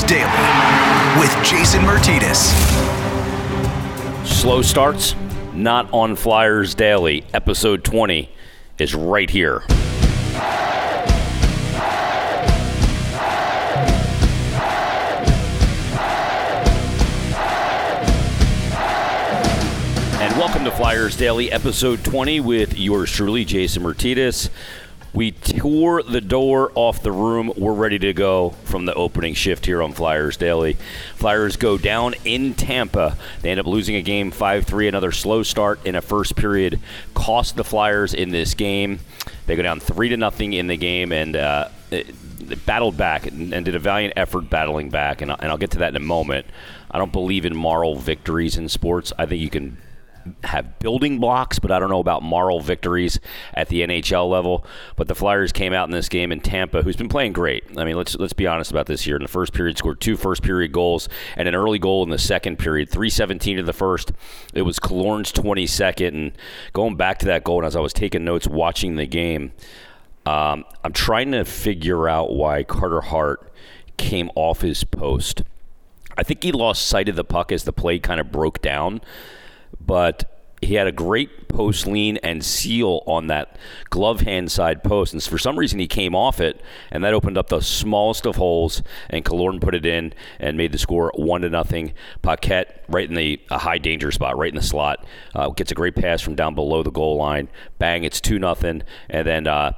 Daily with Jason Myrtetus. Slow starts, not on Flyers Daily. Episode 20 is right here. And welcome to Flyers Daily, episode 20, with yours truly, Jason Myrtetus. We tore the door off the room. We're ready to go from the opening shift here on Flyers Daily. Flyers go down in Tampa. They end up losing a game 5 3. Another slow start in a first period cost the Flyers in this game. They go down 3 to nothing in the game and uh, battled back and, did a valiant effort battling back. And I'll get to that in a moment. I don't believe in moral victories in sports. I think you can have building blocks, but I don't know about moral victories at the NHL level. But the Flyers came out in this game in Tampa, who's been playing great. I mean, let's let's be honest about this here. In the first period, scored two first period goals and an early goal in the second period. Three seventeen to the first. It was Killorn's twenty second, and going back to that goal, and as I was taking notes watching the game, um, I'm trying to figure out why Carter Hart came off his post. I think he lost sight of the puck as the play kind of broke down but he had a great post lean and seal on that glove hand side post. And for some reason, he came off it, and that opened up the smallest of holes. And Killorn put it in and made the score one to nothing. Paquette right in the high danger spot, right in the slot, uh, gets a great pass from down below the goal line. Bang! It's two nothing, and then. Uh,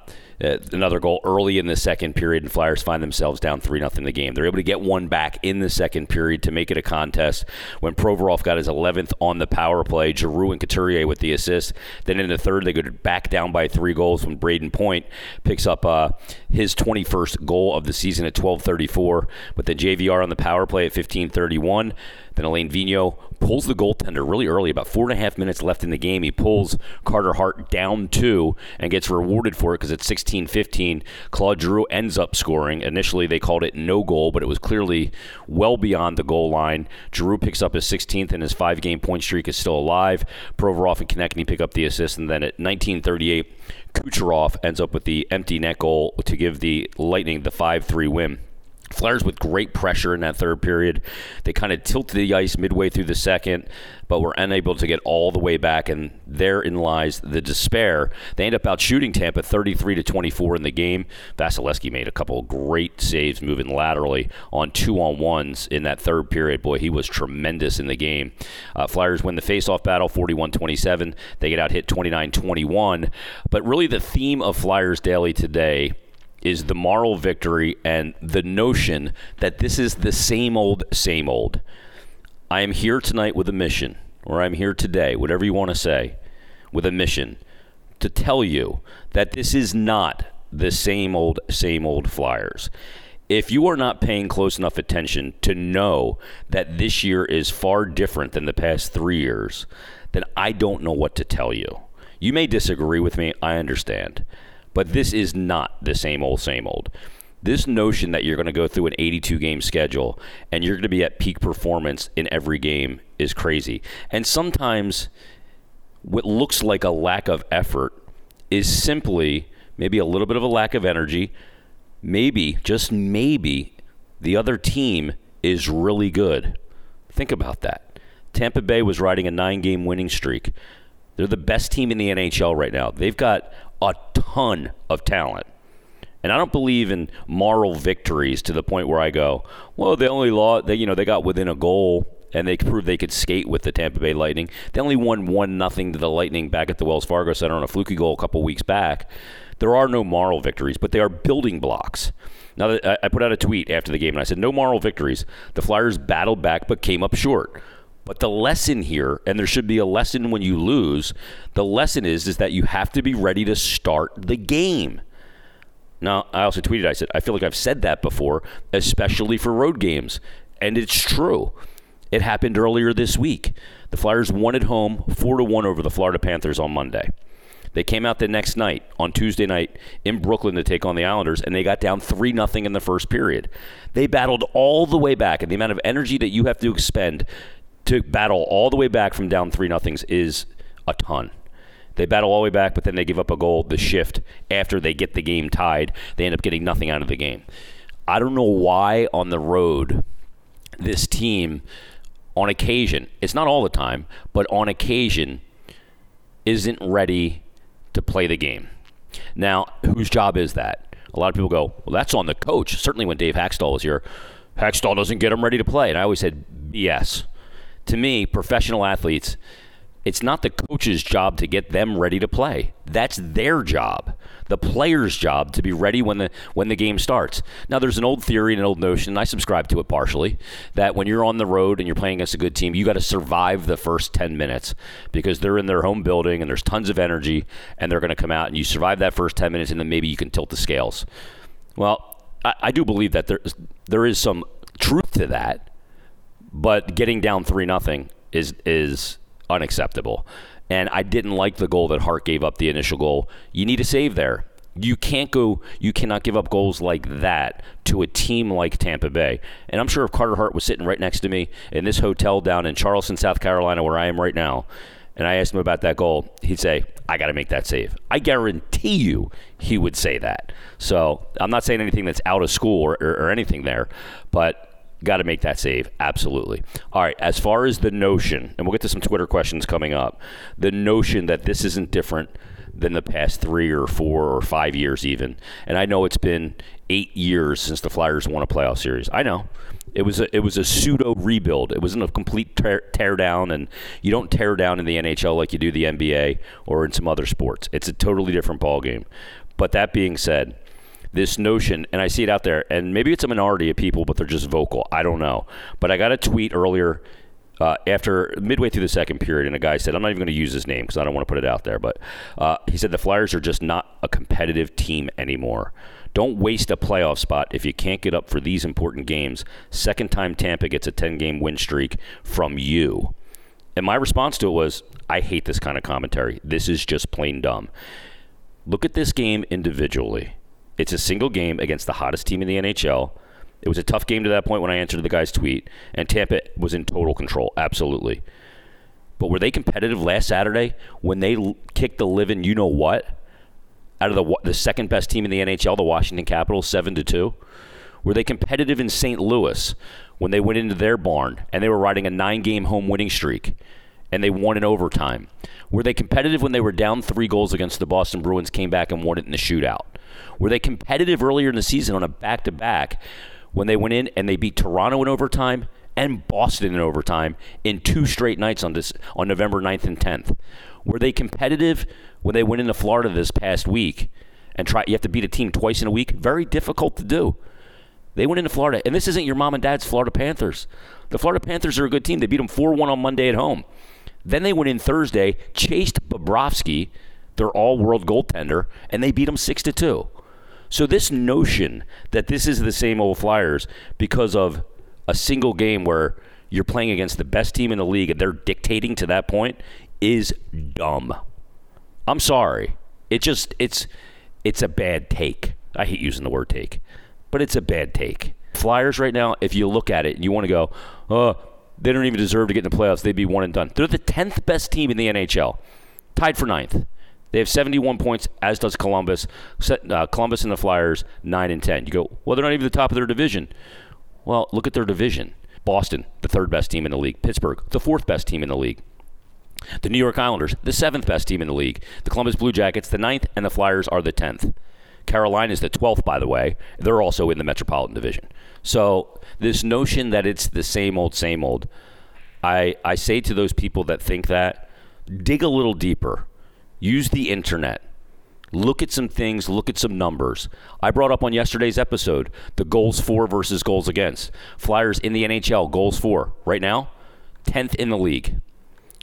uh, another goal early in the second period, and Flyers find themselves down 3 0 in the game. They're able to get one back in the second period to make it a contest when Provorov got his 11th on the power play. Giroux and Couturier with the assist. Then in the third, they go back down by three goals when Brayden Point picks up uh, his 21st goal of the season at 12:34. But then JVR on the power play at 15:31. Then Alain Vigneault pulls the goaltender really early, about four and a half minutes left in the game. He pulls Carter Hart down two and gets rewarded for it because it's 16 15. Claude Giroux ends up scoring. Initially, they called it no goal, but it was clearly well beyond the goal line. Giroux picks up his 16th, and his five game point streak is still alive. Provorov and Konecny pick up the assist, and then at 1938, Kucherov ends up with the empty net goal to give the Lightning the 5 3 win. Flyers with great pressure in that third period. They kind of tilted the ice midway through the second, but were unable to get all the way back, and therein lies the despair. They end up out shooting Tampa 33 to 24 in the game. Vasilevskiy made a couple great saves moving laterally on two on ones in that third period. Boy, he was tremendous in the game. Uh, Flyers win the faceoff battle 41 27. They get out hit 29 21. But really, the theme of Flyers Daily today is the moral victory and the notion that this is the same old, same old. I am here tonight with a mission, or I'm here today, whatever you want to say, with a mission to tell you that this is not the same old, same old Flyers. If you are not paying close enough attention to know that this year is far different than the past three years, then I don't know what to tell you. You may disagree with me, I understand. But this is not the same old, same old. This notion that you're going to go through an 82 game schedule and you're going to be at peak performance in every game is crazy. And sometimes what looks like a lack of effort is simply maybe a little bit of a lack of energy. Maybe, just maybe, the other team is really good. Think about that. Tampa Bay was riding a nine game winning streak. They're the best team in the NHL right now. They've got a ton of talent. And I don't believe in moral victories to the point where I go, well, they only lost, they, you know, they got within a goal and they proved they could skate with the Tampa Bay Lightning. They only won one nothing to the Lightning back at the Wells Fargo Center on a fluky goal a couple weeks back. There are no moral victories, but they are building blocks. Now, I put out a tweet after the game and I said, no moral victories. The Flyers battled back but came up short. But the lesson here, and there should be a lesson when you lose, the lesson is is that you have to be ready to start the game. Now, I also tweeted, I said, I feel like I've said that before, especially for road games. And it's true. It happened earlier this week. The Flyers won at home 4 to 1 over the Florida Panthers on Monday. They came out the next night on Tuesday night in Brooklyn to take on the Islanders, and they got down 3 0 in the first period. They battled all the way back, and the amount of energy that you have to expend to battle all the way back from down three nothings is a ton. They battle all the way back, but then they give up a goal the shift after they get the game tied. They end up getting nothing out of the game. I don't know why on the road this team, on occasion, it's not all the time, but on occasion, isn't ready to play the game. Now, whose job is that? A lot of people go, well, that's on the coach. Certainly when Dave Hakstol was here, Hakstol doesn't get them ready to play. And I always said, yes. To me, professional athletes, it's not the coach's job to get them ready to play. That's their job. The player's job to be ready when the when the game starts. Now there's an old theory and an old notion, and I subscribe to it partially, that when you're on the road and you're playing against a good team, you got to survive the first 10 minutes because they're in their home building and there's tons of energy and they're going to come out and you survive that first 10 minutes and then maybe you can tilt the scales. Well, I, I do believe that there there is some truth to that, but getting down three nothing is is unacceptable. And I didn't like the goal that Hart gave up the initial goal. You need a save there. You can't go, you cannot give up goals like that to a team like Tampa Bay. And I'm sure if Carter Hart was sitting right next to me in this hotel down in Charleston, South Carolina, where I am right now, and I asked him about that goal, he'd say, I got to make that save. I guarantee you he would say that. So I'm not saying anything that's out of school or, or, or anything there, but got to make that save. Absolutely. All right. As far as the notion, and we'll get to some Twitter questions coming up, the notion that this isn't different than the past three or four or five years, even. And I know it's been eight years since the Flyers won a playoff series. I know. It was a, it was a pseudo rebuild. It wasn't a complete tear, tear down, and you don't tear down in the NHL like you do the NBA or in some other sports. It's a totally different ball game. But that being said, this notion, and I see it out there, and maybe it's a minority of people, but they're just vocal. I don't know. But I got a tweet earlier uh, after midway through the second period, and a guy said, I'm not even going to use his name because I don't want to put it out there, but uh, he said the Flyers are just not a competitive team anymore. Don't waste a playoff spot if you can't get up for these important games. Second time Tampa gets a 10 game win streak from you. And my response to it was, I hate this kind of commentary. This is just plain dumb. Look at this game individually. It's a single game against the hottest team in the NHL. It was a tough game to that point when I answered the guy's tweet, and Tampa was in total control, absolutely. But were they competitive last Saturday when they l- kicked the living you know what out of the the second best team in the NHL, the Washington Capitals, seven to two? Were they competitive in St. Louis when they went into their barn and they were riding a nine-game home winning streak and they won in overtime? Were they competitive when they were down three goals against the Boston Bruins, came back and won it in the shootout? Were they competitive earlier in the season on a back to back when they went in and they beat Toronto in overtime and Boston in overtime in two straight nights on this on November 9th and 10th? Were they competitive when they went into Florida this past week and try you have to beat a team twice in a week? Very difficult to do. They went into Florida, and this isn't your mom and dad's Florida Panthers. The Florida Panthers are a good team. They beat them 4 1 on Monday at home. Then they went in Thursday, chased Bobrovsky, their all world goaltender, and they beat them 6 to 2. So this notion that this is the same old Flyers because of a single game where you're playing against the best team in the league and they're dictating to that point is dumb. I'm sorry. It just it's it's a bad take. I hate using the word take, but it's a bad take. Flyers right now, if you look at it and you want to go, oh, they don't even deserve to get in the playoffs. They'd be one and done. They're the tenth best team in the NHL, tied for ninth. They have 71 points, as does Columbus. Uh, Columbus and the Flyers, 9 and 10. You go, well, they're not even the top of their division. Well, look at their division. Boston, the third best team in the league. Pittsburgh, the fourth best team in the league. The New York Islanders, the seventh best team in the league. The Columbus Blue Jackets, the ninth, and the Flyers are the 10th. Carolina is the 12th, by the way. They're also in the Metropolitan Division. So, this notion that it's the same old, same old, I, I say to those people that think that, dig a little deeper use the internet. Look at some things, look at some numbers. I brought up on yesterday's episode the goals for versus goals against. Flyers in the NHL, goals for, right now, 10th in the league.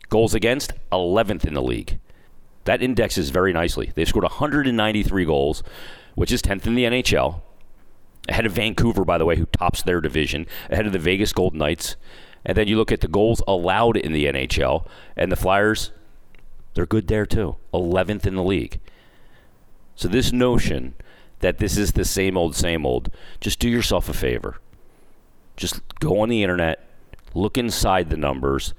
Goals against, 11th in the league. That indexes very nicely. They've scored 193 goals, which is 10th in the NHL. Ahead of Vancouver, by the way, who tops their division, ahead of the Vegas Golden Knights. And then you look at the goals allowed in the NHL, and the Flyers they're good there too. 11th in the league. So this notion that this is the same old, same old, just do yourself a favor. Just go on the internet, look inside the numbers,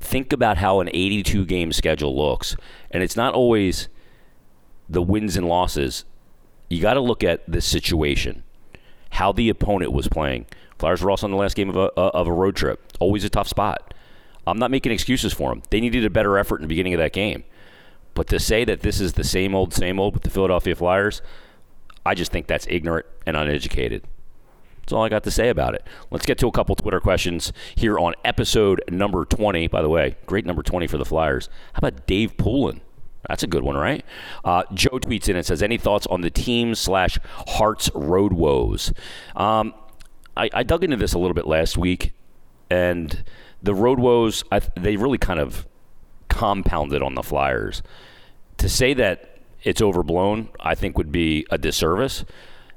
think about how an 82 game schedule looks. And it's not always the wins and losses. You got to look at the situation. how the opponent was playing. Flyers were also on the last game of a, uh, of a road trip. Always a tough spot. I'm not making excuses for them. They needed a better effort in the beginning of that game. But to say that this is the same old, same old with the Philadelphia Flyers, I just think that's ignorant and uneducated. That's all I got to say about it. Let's get to a couple Twitter questions here on episode number 20. By the way, great number 20 for the Flyers. How about Dave Poulin? That's a good one, right? Uh, Joe tweets in and says, "Any thoughts on the team slash Hart's road woes?" Um, I, I, dug into this a little bit last week, and the road woes I, they really kind of compounded on the Flyers. To say that it's overblown, I think would be a disservice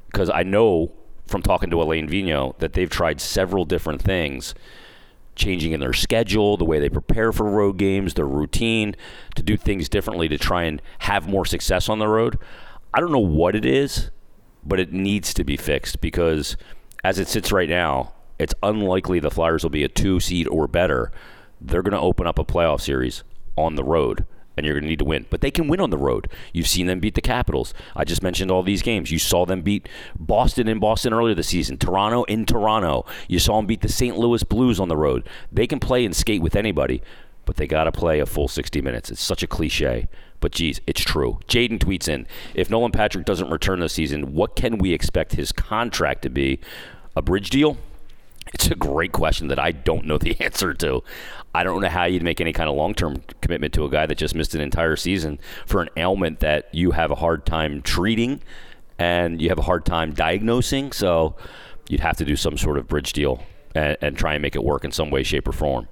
because I know from talking to Alain Vigneault that they've tried several different things, changing in their schedule, the way they prepare for road games, their routine, to do things differently to try and have more success on the road. I don't know what it is, but it needs to be fixed because as it sits right now, it's unlikely the Flyers will be a two seed or better. They're going to open up a playoff series on the road and you're going to need to win. But they can win on the road. You've seen them beat the Capitals. I just mentioned all these games. You saw them beat Boston in Boston earlier this season, Toronto in Toronto. You saw them beat the St. Louis Blues on the road. They can play and skate with anybody, but they got to play a full 60 minutes. It's such a cliche. But geez, it's true. Jaden tweets in If Nolan Patrick doesn't return this season, what can we expect his contract to be? A bridge deal? It's a great question that I don't know the answer to. I don't know how you'd make any kind of long term commitment to a guy that just missed an entire season for an ailment that you have a hard time treating and you have a hard time diagnosing. So you'd have to do some sort of bridge deal and, and try and make it work in some way, shape, or form.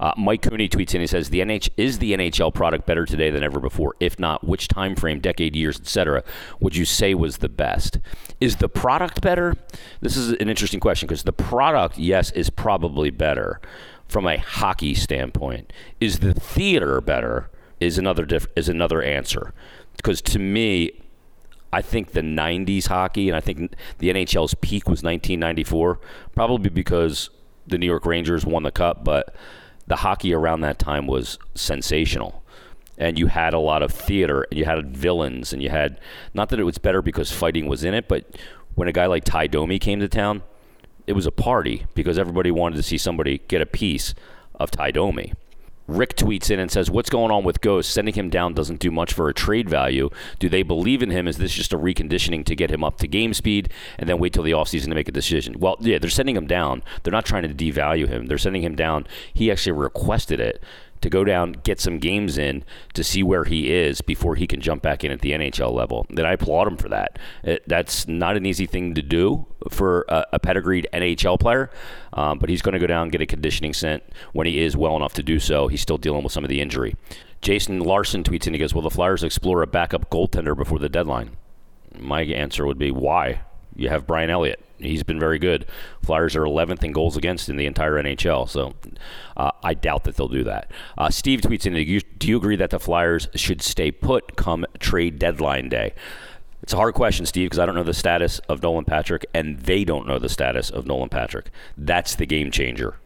Uh, Mike Cooney tweets in. He says, "The NH is the NHL product better today than ever before. If not, which time frame, decade, years, etc., would you say was the best? Is the product better? This is an interesting question because the product, yes, is probably better from a hockey standpoint. Is the theater better? Is another diff- is another answer. Because to me, I think the 90s hockey, and I think the NHL's peak was 1994, probably because the New York Rangers won the cup, but the hockey around that time was sensational. And you had a lot of theater, and you had villains, and you had, not that it was better because fighting was in it, but when a guy like Ty Domi came to town, it was a party because everybody wanted to see somebody get a piece of Ty Domi. Rick tweets in and says, What's going on with Ghost? Sending him down doesn't do much for a trade value. Do they believe in him? Is this just a reconditioning to get him up to game speed and then wait till the offseason to make a decision? Well, yeah, they're sending him down. They're not trying to devalue him. They're sending him down. He actually requested it to go down, get some games in to see where he is before he can jump back in at the NHL level. Then I applaud him for that. It, that's not an easy thing to do for a, a pedigreed NHL player, um, but he's going to go down and get a conditioning sent when he is well enough to do so. He's still dealing with some of the injury. Jason Larson tweets in, he goes, Will the Flyers explore a backup goaltender before the deadline? My answer would be, Why? You have Brian Elliott he's been very good. Flyers are 11th in goals against in the entire NHL, so uh, I doubt that they'll do that. Uh, Steve tweets in, do you agree that the Flyers should stay put come trade deadline day? It's a hard question, Steve, because I don't know the status of Nolan Patrick, and they don't know the status of Nolan Patrick. That's the game changer.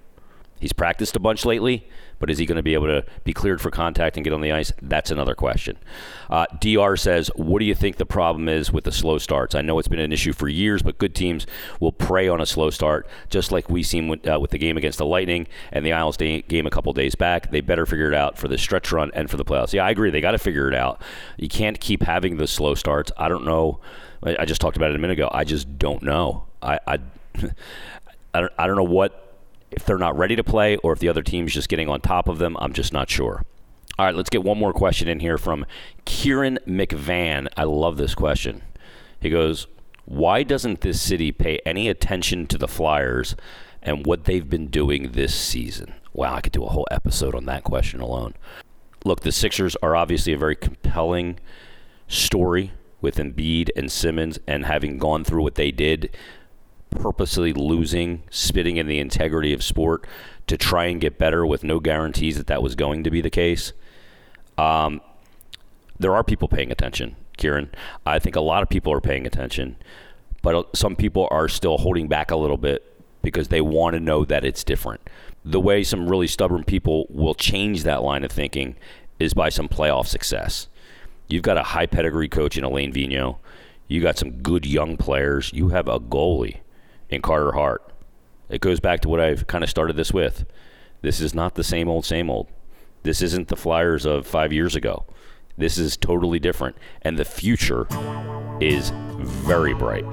He's practiced a bunch lately. But is he going to be able to be cleared for contact and get on the ice? That's another question. Uh, DR says, What do you think the problem is with the slow starts? I know it's been an issue for years, but good teams will prey on a slow start, just like we seen with, uh, with the game against the Lightning and the Isles day, game a couple days back. They better figure it out for the stretch run and for the playoffs. Yeah, I agree. They got to figure it out. You can't keep having the slow starts. I don't know. I just talked about it a minute ago. I just don't know. I, I, I don't, I don't know what if they're not ready to play or if the other team's just getting on top of them. I'm just not sure. All right, let's get one more question in here from Kieran McVan. I love this question. He goes, Why doesn't this city pay any attention to the Flyers and what they've been doing this season? Wow, I could do a whole episode on that question alone. Look, the Sixers are obviously a very compelling story with Embiid and Simmons and having gone through what they did purposely losing, spitting in the integrity of sport to try and get better with no guarantees that that was going to be the case. Um, there are people paying attention, Kieran. I think a lot of people are paying attention, but some people are still holding back a little bit because they want to know that it's different. The way some really stubborn people will change that line of thinking is by some playoff success. You've got a high pedigree coach in Alain Vigneault You got some good young players. You have a goalie in Carter Hart. It goes back to what I've kind of started this with. This is not the same old, same old. This isn't the Flyers of five years ago. This is totally different. And the future is very bright.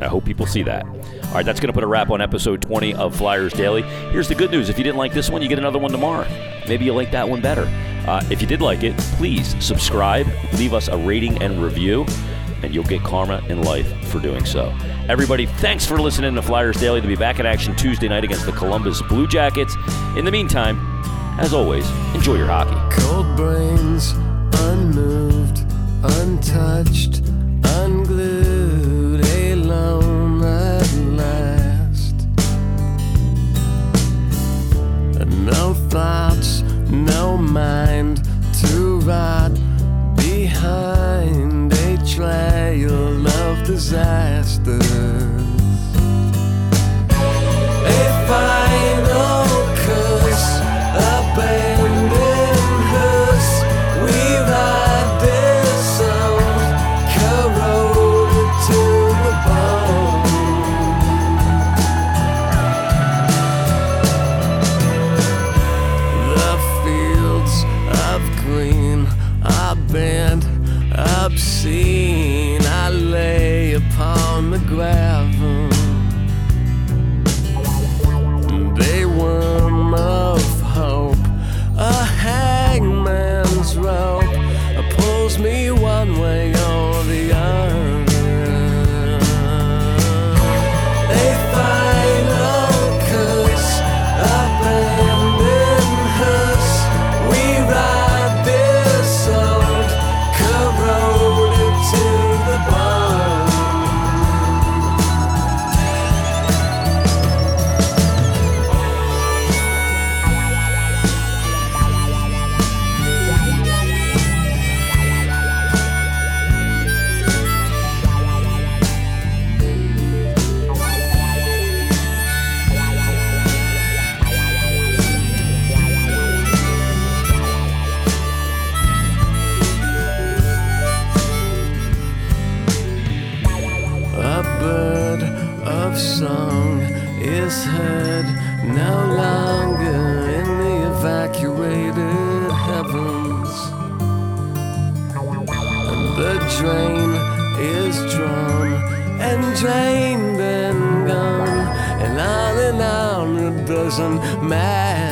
I hope people see that. All right, that's going to put a wrap on episode 20 of Flyers Daily. Here's the good news if you didn't like this one, you get another one tomorrow. Maybe you like that one better. Uh, if you did like it, please subscribe, leave us a rating and review, and you'll get karma in life for doing so. Everybody, thanks for listening to Flyers Daily. To be back in action Tuesday night against the Columbus Blue Jackets. In the meantime, as always, enjoy your hockey. Cold brains, unmoved, untouched, unglued, alone at last. No thoughts, no mind to rot behind disasters. Doesn't.